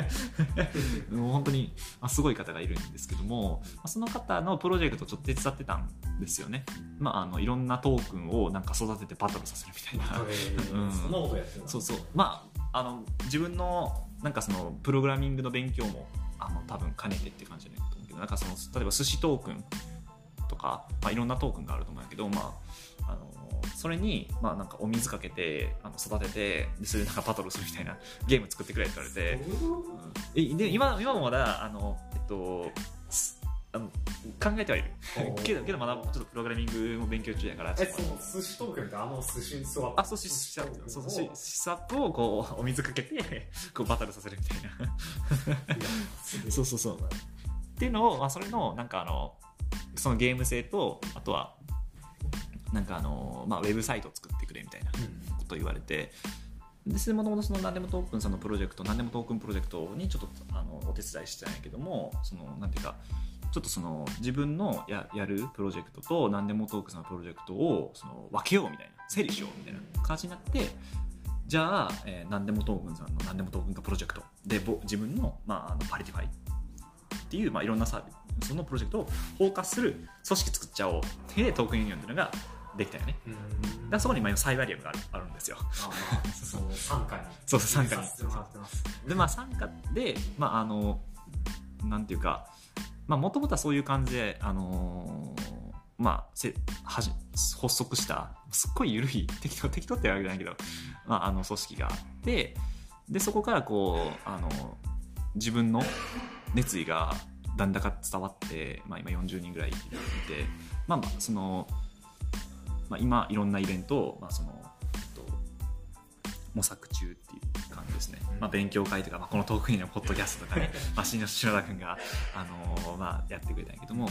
本当にまあすごい方がいるんですけども、まあその方のプロジェクトをちょっと手伝ってたんですよね。まあ、あのいろんなトークンをなんか育ててバトルさせるみたいな。うん。そんなことやってるそうそう。まあ、あの自分のなんかそのプログラミングの勉強もあの多分兼ねてって感じじゃないと思うけど、なんかその例えば寿司トークンとか、まあ、いろんなトークンがあると思うんやけど、まあ、あのそれに、まあ、なんかお水かけてあの育ててでそれでなんかバトルするみたいなゲーム作ってくれって言われて。えで今今もまだあの、えっと、すあの考えてはいる。けどけどまだちょっとプログラミングも勉強中やからえその寿司トークンってあの寿司に座ってあそうししそうそうししサップをこうお水かけて こうバトルさせるみたいな。そうそうそう。っていうのを、まあ、それのなんかあのそのゲーム性とあとはなんかあの、まあ、ウェブサイトを作ってくれみたいなことを言われてでもともとその何でもトークンさんのプロジェクト何でもトークンプロジェクトにちょっとあのお手伝いしてたんやけどもそのなんていうかちょっとその自分のややるプロジェクトと何でもトークンさんのプロジェクトをその分けようみたいな整理しようみたいな感じになってじゃあ、えー、何でもトークンさんの何でもトークン化プロジェクトでぼ自分の,、まあ、あのパリティファイっていう、まあ、いろんなサービスそのプロジェクトを包括する組織作っちゃおうってトークンユニオンっていうのができたよね。だそこに今サイバリアムがあるあるんですよ。そう傘下に。そうそう傘下に。でまあ傘下でまああのなんていうかまあもともとはそういう感じであのーまあ、せはじ発足したすっごい緩い適当適当ってわけじゃないけど、まあ、あの組織があってでそこからこうあの自分の熱意がだんだん伝わって、まあ、今40人ぐらいいて、まあ、まあその、まあ、今いろんなイベントを、まあその、模索中っていう感じですね、まあ、勉強会とか、まあ、このトークンのポッドキャストとかね、まあ、新野篠田君が、あのまあ、やってくれたんやけども。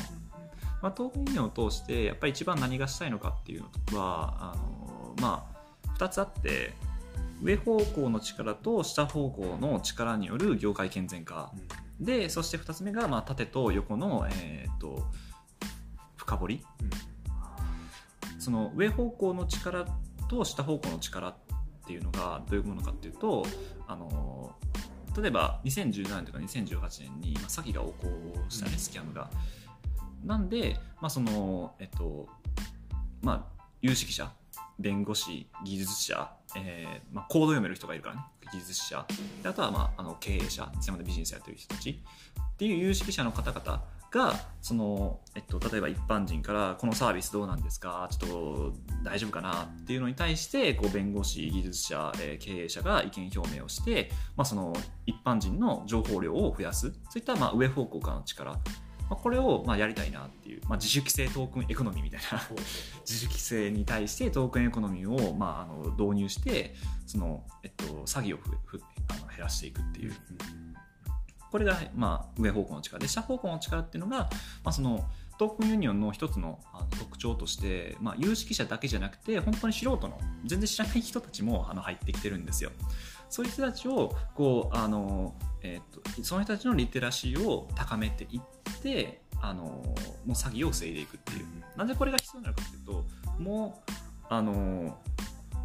まあ、トークンユニオンを通してやっぱり一番何がしたいのかっていうのはあの、まあ、2つあって上方向の力と下方向の力による業界健全化、うん、でそして2つ目が、まあ、縦と横の、えーと、深掘り、うん、その上方向の力と下方向の力っていうのがどういうものかっていうとあの例えば2017年とか2018年に詐欺が横行したね、スキャムが。なんで、まあそのえっとまあ、有識者弁護士技術者、えーまあ、コード読める人がいるからね。技術者。であとは、まあ、あの経営者。いつまでビジネスやってる人たち。っていう有識者の方々がその、えっと、例えば一般人からこのサービスどうなんですか？ちょっと大丈夫かな？っていうのに対してこう弁護士技術者、えー、経営者が意見表明をして、まあ、その一般人の情報量を増やす。そういったまあ上方向からの力。まあ、これをまあやりたいなっていう、まあ、自主規制トークンエコノミーみたいな。自主規制に対してトークンエコノミーをまああの導入してその、えっと、詐欺をふふあの減らしていくっていう。これが、まあ、上方向の力で下方向の力っていうのが、まあ、そのトークンユニオンの一つの特徴として、まあ、有識者だけじゃなくて本当に素人の全然知らない人たちもあの入ってきてるんですよ。そういう人たちをこうあの、えーと、その人たちのリテラシーを高めていってあのもう詐欺を防いでいくっていう。なんでこれが必要なのかっていうともうあの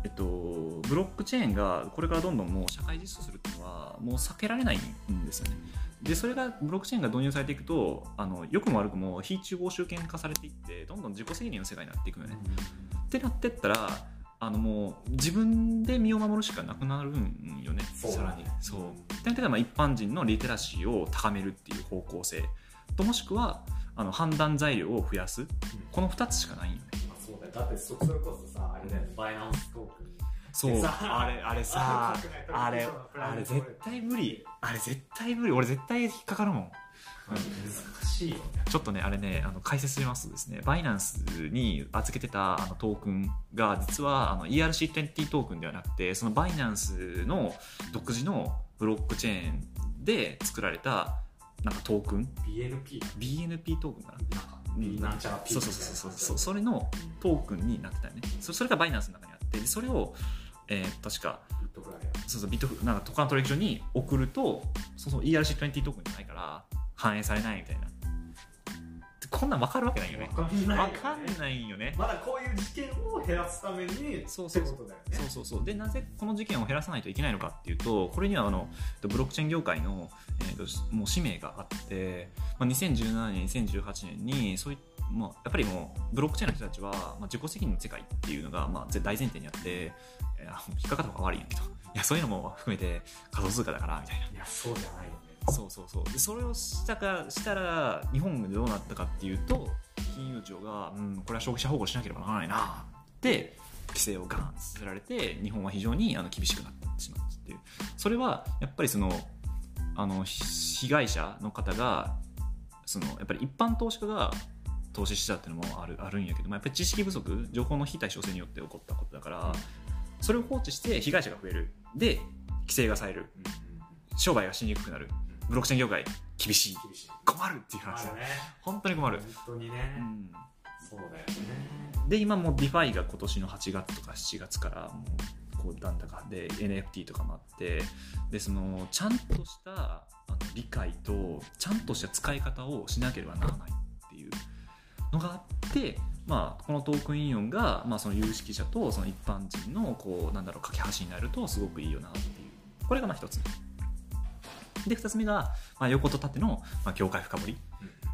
えっと、ブロックチェーンがこれからどんどんもう社会実装するっていうのはもう避けられないんですよね。でそれがブロックチェーンが導入されていくとあの良くも悪くも非中央集権化されていってどんどん自己責任の世界になっていくのね。うん、ってなってったらあのもう自分で身を守るしかなくなるんよね。さらに。そう。ってなったらまあ一般人のリテラシーを高めるっていう方向性ともしくはあの判断材料を増やす、うん、この2つしかないよね、だだってそれこそさあれだよねバイナンストーク。ンそう。あれあれさあれあれ絶対無理。あれ絶対無理。俺絶対引っかかるもん。難しいよね。ちょっとねあれねあの解説しますとですねバイナンスに預けてたあのトークンが実はあの ERC20 トークンではなくてそのバイナンスの独自のブロックチェーンで作られたなんかトークン？BNP BNP トークンかななんちゃらそうそうそうそう。それのトークンになってたよね。そそれがバイナンスの中にあってそれをえー、確かそうそうビットなんかトカントレクションに送るとそうそう ERC20 トークンじゃないから反映されないみたいなこんなん分かるわけないよね。分かんないかんないよね。まだこういう事件を減らすためにそうそうそう。そうそうそう。でなぜこの事件を減らさないといけないのかっていうとこれにはあのブロックチェーン業界の、えーと、もう使命があって、まあ、2017年2018年にそういまあ、やっぱりもうブロックチェーンの人たちは、まあ、自己責任の世界っていうのが、まあ、大前提にあって、えー、引っかかった方が悪いんやけどいやそういうのも含めて仮想通貨だからみたいな。いやそうじゃないよねそうそうそう。でそれをしたかしたら日本でどうなったかっていうと金融庁が、うん、これは消費者保護しなければならないなって規制をガンさせられて日本は非常にあの厳しくなってしまったっていう。それはやっぱりそのあの被害者の方がそのやっぱり一般投資家が投資したっていうのもあるあるんやけどもやっぱり知識不足情報の非対称性によって起こったことだからそれを放置して被害者が増える。で規制がされる。商売がしにくくなるブロックチェーン業界厳しい。困るっていう話。ね。本当に困る、本当にね、うん、そうだよね。で今もう DeFi が今年の8月とか7月からもうこうなんだかで NFT とかもあってでそのちゃんとしたあの理解とちゃんとした使い方をしなければならないっていうのがあって、まあ、このトークンイオンが、まあ、その有識者とその一般人のこうなんだろう架け橋になるとすごくいいよなっていう。これがまあ一つ目で二つ目が、まあ、横と縦の、まあ、業界深掘り。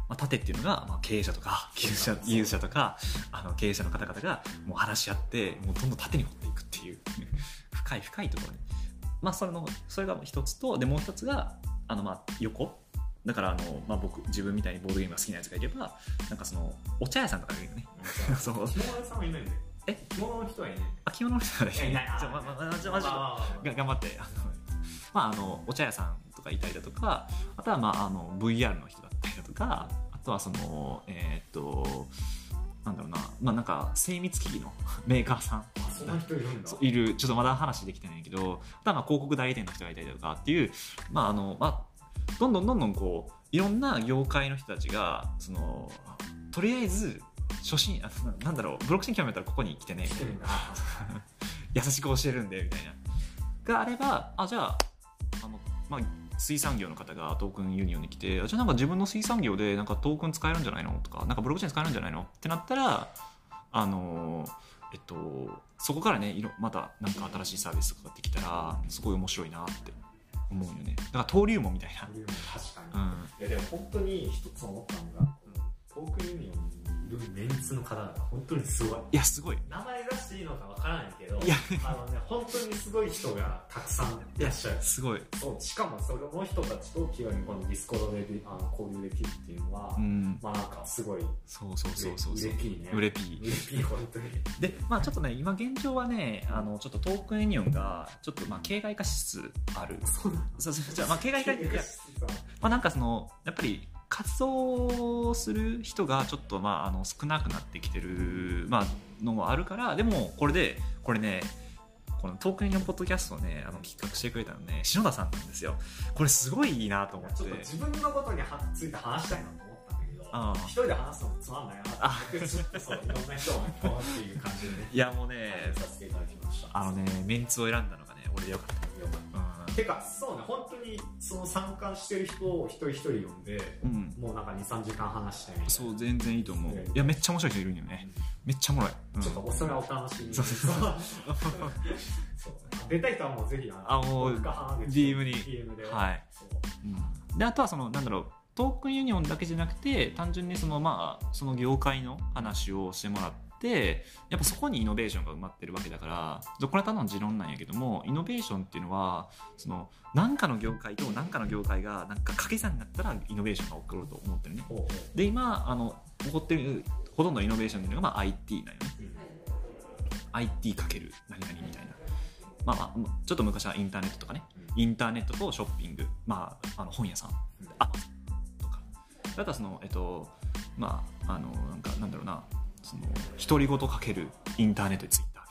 まあ、縦っていうのが、まあ、経営者とか技術者技術者とかあの経営者の方々がもう話し合ってもうどんどん縦に掘っていくっていう 深い深いところに、まあ、それのそれが一つとでもう一つがあのまあ横。だからあの、まあ、僕自分みたいにボードゲームが好きなやつがいればなんかそのお茶屋さんとかがいるよね。うん。そう。着物屋さんはいないんだよえ？着物の人はいない。あ着物の人がねい。ない。じゃあまあまあ頑張ってあの、まあ、あのお茶屋さんとかいたりだとかあとは、まあ、あの VR の人だったりだとかあとはそのえーっとなんだろうな,、まあ、なんか精密機器の メーカーさん。いるちょっとまだ話できてないけどあとはまあ広告代理店の人がいたりだとかっていう、まああのまあ、どんどんどんどんこういろんな業界の人たちがそのとりあえず初心あななんだろうブロックチェーン興味あったらここに来てね。優しく教えるんでみたいな。があればあじゃああの、まあ、水産業の方がトークンユニオンに来てあじゃあなんか自分の水産業でなんかトークン使えるんじゃないのとかなんかブロックチェーン使えるんじゃないの？ってなったらあのえっとそこからねいろまたなんか新しいサービスとかができたらすごい面白いなって思うよね。だから登竜門みたい確かに。な、うん、いやでも本当に一つ思ったのがトークンユニオンメンツの方々本当にすごい。いやすごい。名前出していいのかわからないけどいや。あのね本当にすごい人がたくさんいらっしゃる。すごい、そうしかもその人たちと気軽にこのディスコードであの交流できるっていうのは、うん、まあなんかすごいそうそうそうそうう。れぴいね。うれぴい。うれぴい本当に。で、まあちょっとね、今現状はね、あの、ちょっとトークンユニオンが、ちょっとまあ形骸化しつつある。そうなのそうそう、じゃあまあ形骸化、まあなんかその、やっぱり、活動する人がちょっとまああの少なくなってきてる、まあ、のもあるからでもこれでこれねこのトークンユニオンポッドキャストをねあの企画してくれたのね篠田さんなんですよ。これすごいいいなと思って。自分のことにはついて話したいなと思ったんだけどああ。一人で話すのもつまんないなってっとそういろんな人を巻き込むっていう感じでね。いやもうねさせていただきました。あのねメンツを選んだのがね俺でよかった。よかった。てかそうね本当にその参加してる人を一人一人呼んでうん、うんもうなんか23時間話してみたいな。そう全然いいと思う。いやめっちゃ面白い人いるんよね。めっちゃおもろい、うん。ちょっとそれはお楽しみに。そうそうそう。そう。出たい人はもうぜひあもう僕か浜口 DM に。DM では。い。であとはそのなんだろう。トークンユニオンだけじゃなくて単純にそのまあその業界の話をしてもらってやっぱそこにイノベーションが埋まってるわけだからこれはただの持論なんやけどもイノベーションっていうのはその何かの業界と何かの業界がなんか掛け算になったらイノベーションが起こると思ってるね。で今あの起こってるほとんどのイノベーションっていうのがまあ IT なんよね。IT かける何々みたいな、まあ、まあちょっと昔はインターネットとかね。インターネットとショッピング、まあ、あの本屋さん。あとか。あとはそのえっとまああのなんかなんだろうなその独り言かけるインターネットでツイッター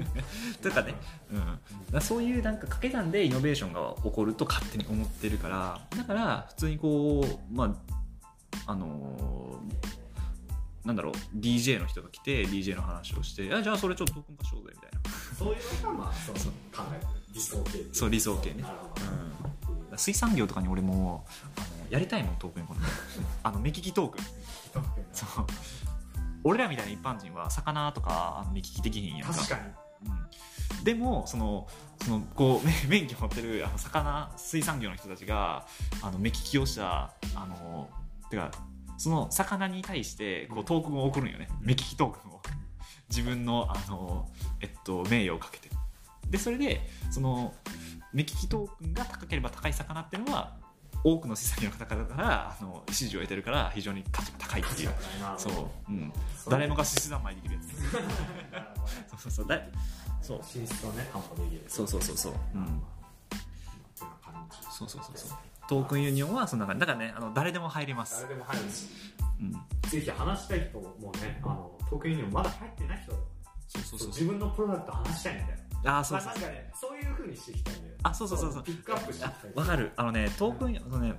みたいな。とかね、うん、だからそういうなんか掛け算でイノベーションが起こると勝手に思ってるから。だから普通にこうまああのーなんだろう。DJ の人が来て DJ の話をしてあじゃあそれちょっとトークン化しようぜみたいな。そういうのがまあそのそう考える。理想形そう理想形ね。なるほど。水産業とかに俺もあのやりたいもんトークンこのあの目利きトークン。そう俺らみたいな一般人は魚とか目利きできへんやんか。確かに。うん、でもそのそのこうめ免許持ってるあの魚水産業の人たちがあの目利きをしたあのてかその魚に対してこうトークンを送るんよね。目利きトークンを。自分のあの、えっと、名誉をかけて。でそれでその目利きトークンが高ければ高い魚っていうのは多くの水産業の方々からあの支持を得てるから非常に価値が高いっていう。そう、う。ん、誰もが獅子三昧できるやつ。そうそうそう。だそう。進出をね担保できる。そうそうそうそう。うん。そうそうそうそう。トークンユニオンはそんな感じ。だからねあの誰でも入れます。誰、でも入るしうん、ぜひ話したい人もねあのトークユニオンまだ入ってない人。そうそう。そう自分のプロダクト話したいみたいなあそうそう。まあ、なんかねそういうふうにしていきたいんだよ。あそうそうそうそう。ピックアップしていきたいわかる。あのねトークンあのね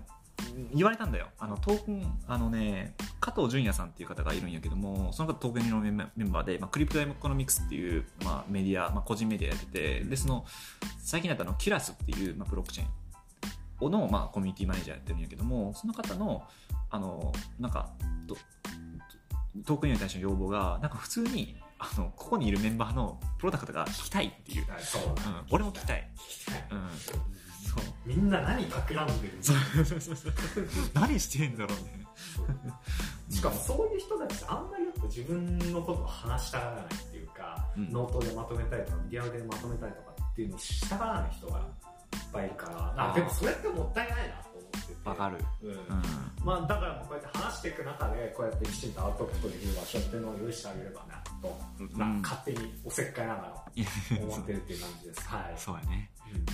言われたんだよ。あのトークンあのね加藤純也さんっていう方がいるんやけどもその方トークンのメンバーで、まあ、クリプトエコノミクスっていう、まあ、メディア、まあ、個人メディアやっててでその最近だったのキュラスっていう、まあ、ブロックチェーンの、まあ、コミュニティマネージャーやってるんやけどもその方のあのなんかとトークンに対しての要望がなんか普通にあのここにいるメンバーのプロダクトが聞きたいっていう、はいそう。うん、俺も聞きたい、聞きたい。うん、そう。みんな何企んでるの？何してんだろうね。しかもそういう人たちあんまりやっぱ自分のことを話したがらないっていうか、うん。ノートでまとめたりとかビデオでまとめたりとかっていうのをしたがらない人がいっぱいいるから。でもそれってもったいないなわかる、うん。うんまあ、だからこうやって話していく中でこうやってきちんとアウトプットできる場所っていうのを用意してあげればなと、勝手におせっかいながら思ってるっていう感じです。はい。そうやね、うんうん、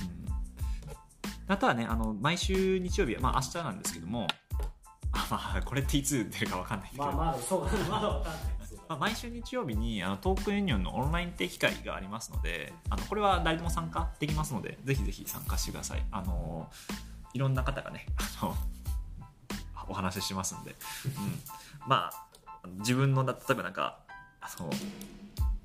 あとはねあの毎週日曜日はまあ明日なんですけどもあまあこれっていつ出るかわかんないけど、まあまだそうだねまだわかんない まあ、毎週日曜日にあのトークンユニオンのオンライン定期会がありますのであのこれは誰でも参加できますのでぜひぜひ参加してください。あのいろんな方がねあのお話ししますんで、うん、まあ自分の例えばなんかあの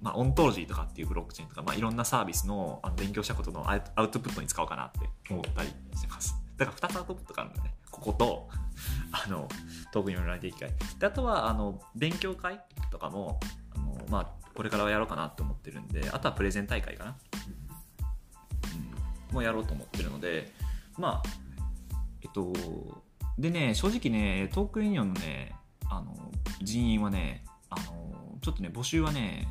まあ、オントロジーとかっていうブロックチェーンとか、まあ、いろんなサービスのあの勉強したことのアウトプットに使おうかなって思ったりしてます。だから2つアウトプットがあるんだね。こことあのトークンユニオンオンライン定期会であとはあの勉強会とかもあの、まあ、これからやろうかなと思ってるんであとはプレゼン大会かな、うん、もうやろうと思ってるのでまあえっとでね正直ねトークンユニオンのねあの人員はねあのちょっとね募集はね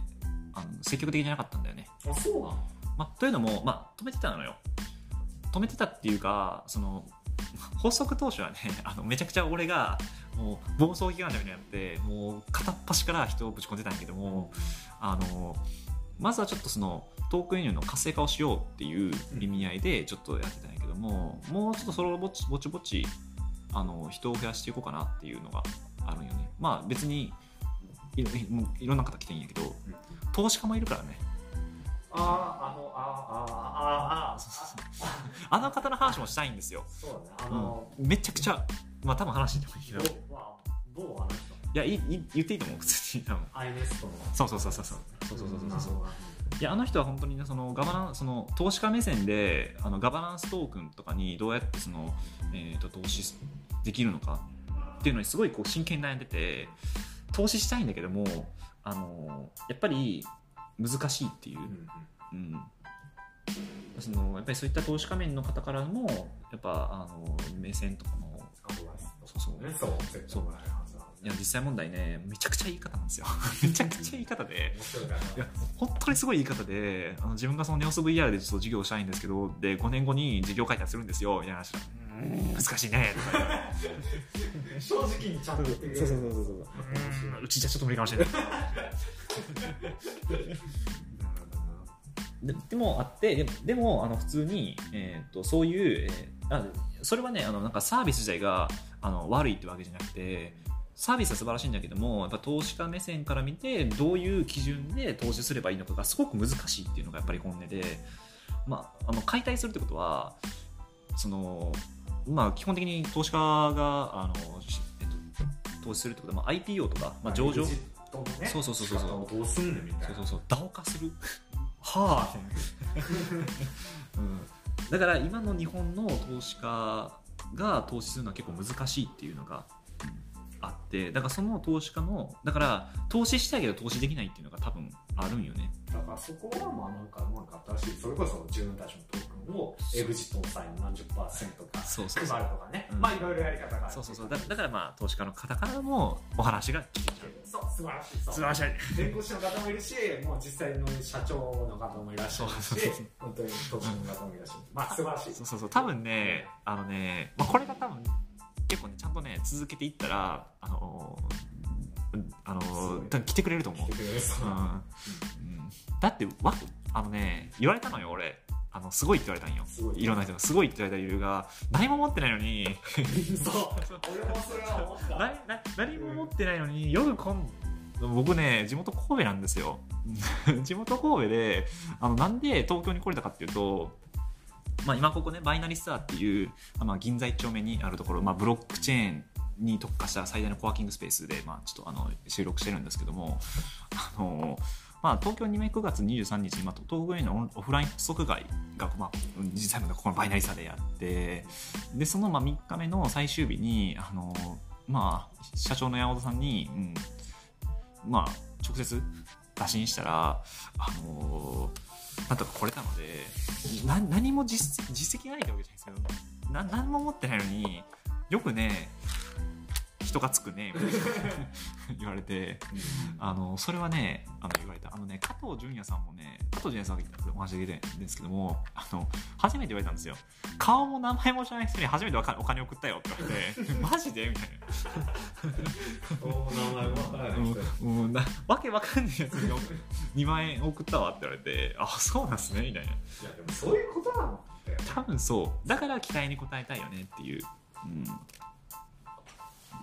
あの積極的じゃなかったんだよね、あそうなの？まあ、というのも、まあ、止めてたのよ。止めてたっていうかその発足当初はねあのめちゃくちゃ俺がもう暴走期間みたいになってもう片っ端から人をぶち込んでたんやけどもあのまずはちょっとそのトークンユニオンの活性化をしようっていう意味合いでちょっとやってたんやけども、もうちょっとそれをぼちぼちぼちあの人を増やしていこうかなっていうのがあるんよね。まあ別にいろもういろんな方来てんやけど投資家もいるからね。ああのあーあああそうそうそうあの方の話もしたいんですよ、そうだねあの、うん、めちゃくちゃまあ多分話してもいいけどいどうまあどう話したのやいい言っていいと思う普通に多分。アイネストの。そうそうそうそうそうそうそうそうそういやあの人は本当にねそのガバナンその投資家目線であのガバナンストークンとかにどうやってその、えー、と投資できるのかっていうのにすごいこう真剣に悩んでて投資したいんだけどもあのやっぱり難しいっていう。う、んうん、そのやっぱりそういった投資家面の方からもやっぱあの目線とかもアドバイスそうそう。ねそういや実際問題ねめちゃくちゃいい方なんですよ。めちゃくちゃいい方で。いや本当にすごい言い方であの自分がそのネオス VR でちょっと授業したいんですけどで5年後に授業解体するんですよみたいな話。難しいね。と か正直にちゃんと言ってくれる。そううーん。うちじゃちょっと無理かもしれない。ででもあってでもでもあの普通に、えー、とそういう、えーあそれはねあのなんかサービス自体があの悪いってわけじゃなくてサービスは素晴らしいんだけどもやっぱ投資家目線から見てどういう基準で投資すればいいのかがすごく難しいっていうのがやっぱり本音で、まあ、あの解体するってことはその、まあ、基本的に投資家があの、しえっと、投資するってことは、まあ、IPO とか、まあ、上場、そうそうそうそう仕方をどうすんねんみたいな。そうそうそう、ダオ化する。はあ、うん。だから今の日本の投資家が投資するのは結構難しいっていうのが、うんあって、だからその投資家の、だから投資したいけど投資できないっていうのが多分あるんよね。だからそこはまあなんかなんか新しいそれこそ自分たちのトークンをエグジットの際に何十パーセントかそうそうそう。配るとかね。うん。まあいろいろやり方がある。そうそうそう。だだからまあ投資家の方からもお話が聞けちゃう。そう素晴らしい素晴らしい。弁護士の方もいるしもう実際の社長の方もいらっしゃるしそうそうそう。本当に投資の方もいらっしゃる。まあ素晴らしい。そうそうそう。多分ねあのね、まあ、これが多分結構ねちゃんとね続けていったらあのうんあのそう多分来てくれると思う。う。うん。うん。だってわあのね言われたのよ俺。あのすごいって言われたんよ。い。いろんな人が。すごいって言われた理由が何も持ってないのに。何も持ってないのによくこん僕ね地元神戸なんですよ。地元神戸であのなんで東京に来れたかっていうとまあ、今ここねバイナリスターっていう、まあ、銀座一丁目にあるところ、まあ、ブロックチェーンに特化した最大のコワーキングスペースで、まあ、ちょっとあの収録してるんですけどもあの、まあ、東京2名9月23日に、東北へのオフライン即買が、まあ、実際のここのバイナリスターでやってでそのまあ3日目の最終日にあの、まあ、社長の山本さんに、うんまあ、直接打診したらあのなんとか来れたのでな何も実実績がないってわけじゃないですけど何も持ってないのによくね人がつくねみたいな。言われて。あのそれはねあの言われた。あのね加藤純也さんもね加藤純也さんがお話で出てるんですけどもあの初めて言われたんですよ。顔も名前も知らない人に初めてお金送ったよって言われて マジで？みたいお名前もわからないもうなわけわかんないやつに2万円送ったわって言われてあそうなんすねみたいな。いやでもそういうことなのって多分そう。だから期待に応えたいよねっていう。うん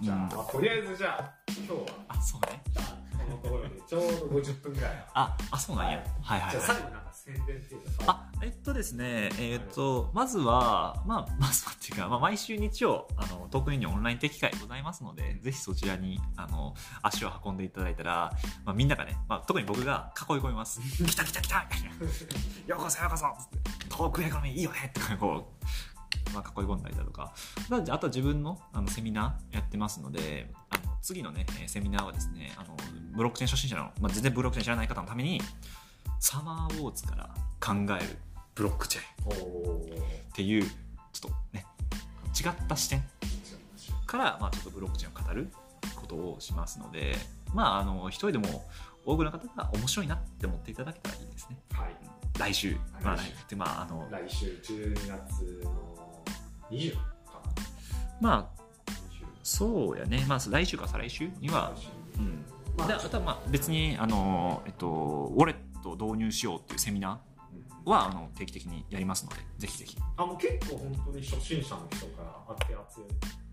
じゃあ、うん。まあ、とりあえずじゃあ今日は。あそうね。じゃあこのところでちょうど50分ぐらい。ああそうなんや。はい。はいじゃあはい最後になんか宣伝っていうか。あえっとですねえっとまずはまあまずはっていうか、まあ、毎週日曜あのトークユニオンオンライン定期会ございますのでぜひそちらにあの足を運んでいただいたら、まあ、みんながね、まあ、特に僕が囲い込みます。来た来た来たようこそようこそつってトークエコノミーいいよねとかこう、まあ、囲い込んだりだとか。まああとは自分のあのセミナーやってますのであの次のねえーセミナーはですねあのブロックチェーン初心者の、まあ、全然ブロックチェーン知らない方のためにサマーウォーズから考えるブロックチェーンっていうちょっとね違った視点から、まあ、ちょっとブロックチェーンを語ることをしますのでまああの一人でも多くの方が面白いなって思っていただけたらいいですね。はい。来週。まあ来週。まああの来週12月の20か。まあそうやね。まあ来週か再来週には。うん。まあであとはまあ別にあの、えっと、ウォレットを導入しようっていうセミナーはあの定期的にやりますのでぜひぜひ。あもう結構本当に初心者の人から手厚い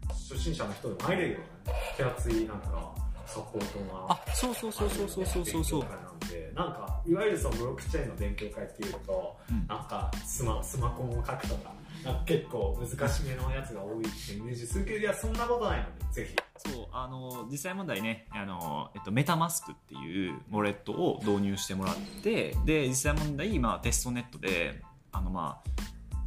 初心者の人でも入れるようなね手厚いなんかサポートがあそうそうそうそうそうそうそうそうなんでなんかいわゆるそのブロックチェーンの勉強会っていうと、うんなんかスマスマコンを書くとか結構難しめのやつが多いってイメージするけどいやそんなことないのでぜひ。そうあの実際問題ねあの、えっと、メタマスクっていうウォレットを導入してもらってで実際問題、まあ、テストネットであの、まあ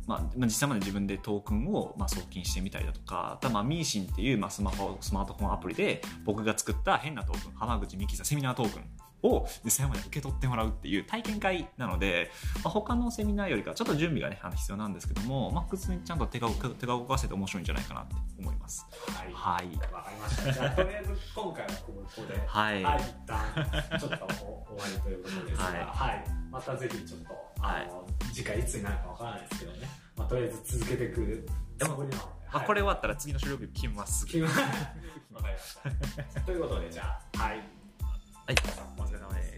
まあ、実際まで自分でトークンを、まあ、送金してみたりだとかあとは、まあ、ミーシンっていう、まあ、スマホスマートフォンアプリで僕が作った変なトークン浜口美希さんセミナートークン。を実際まで受け取ってもらうっていう体験会なので、まあ、他のセミナーよりかちょっと準備がねあの必要なんですけども、まあ、普通にちゃんと手が手が動かせて面白いんじゃないかなって思います。はい。はい。わかりました。じゃあとりあえず今回はここではい。はい、一旦ちょっとお終わりということですが、はい。はい、またぜひちょっと、あの、次回いつになるかわからないですけどね、まあ、とりあえず続けていくつもりなので、あこれ終わったら次の収録日決めます。決めわかりました。ということで、じゃあ、はい。はい。お疲れ様です。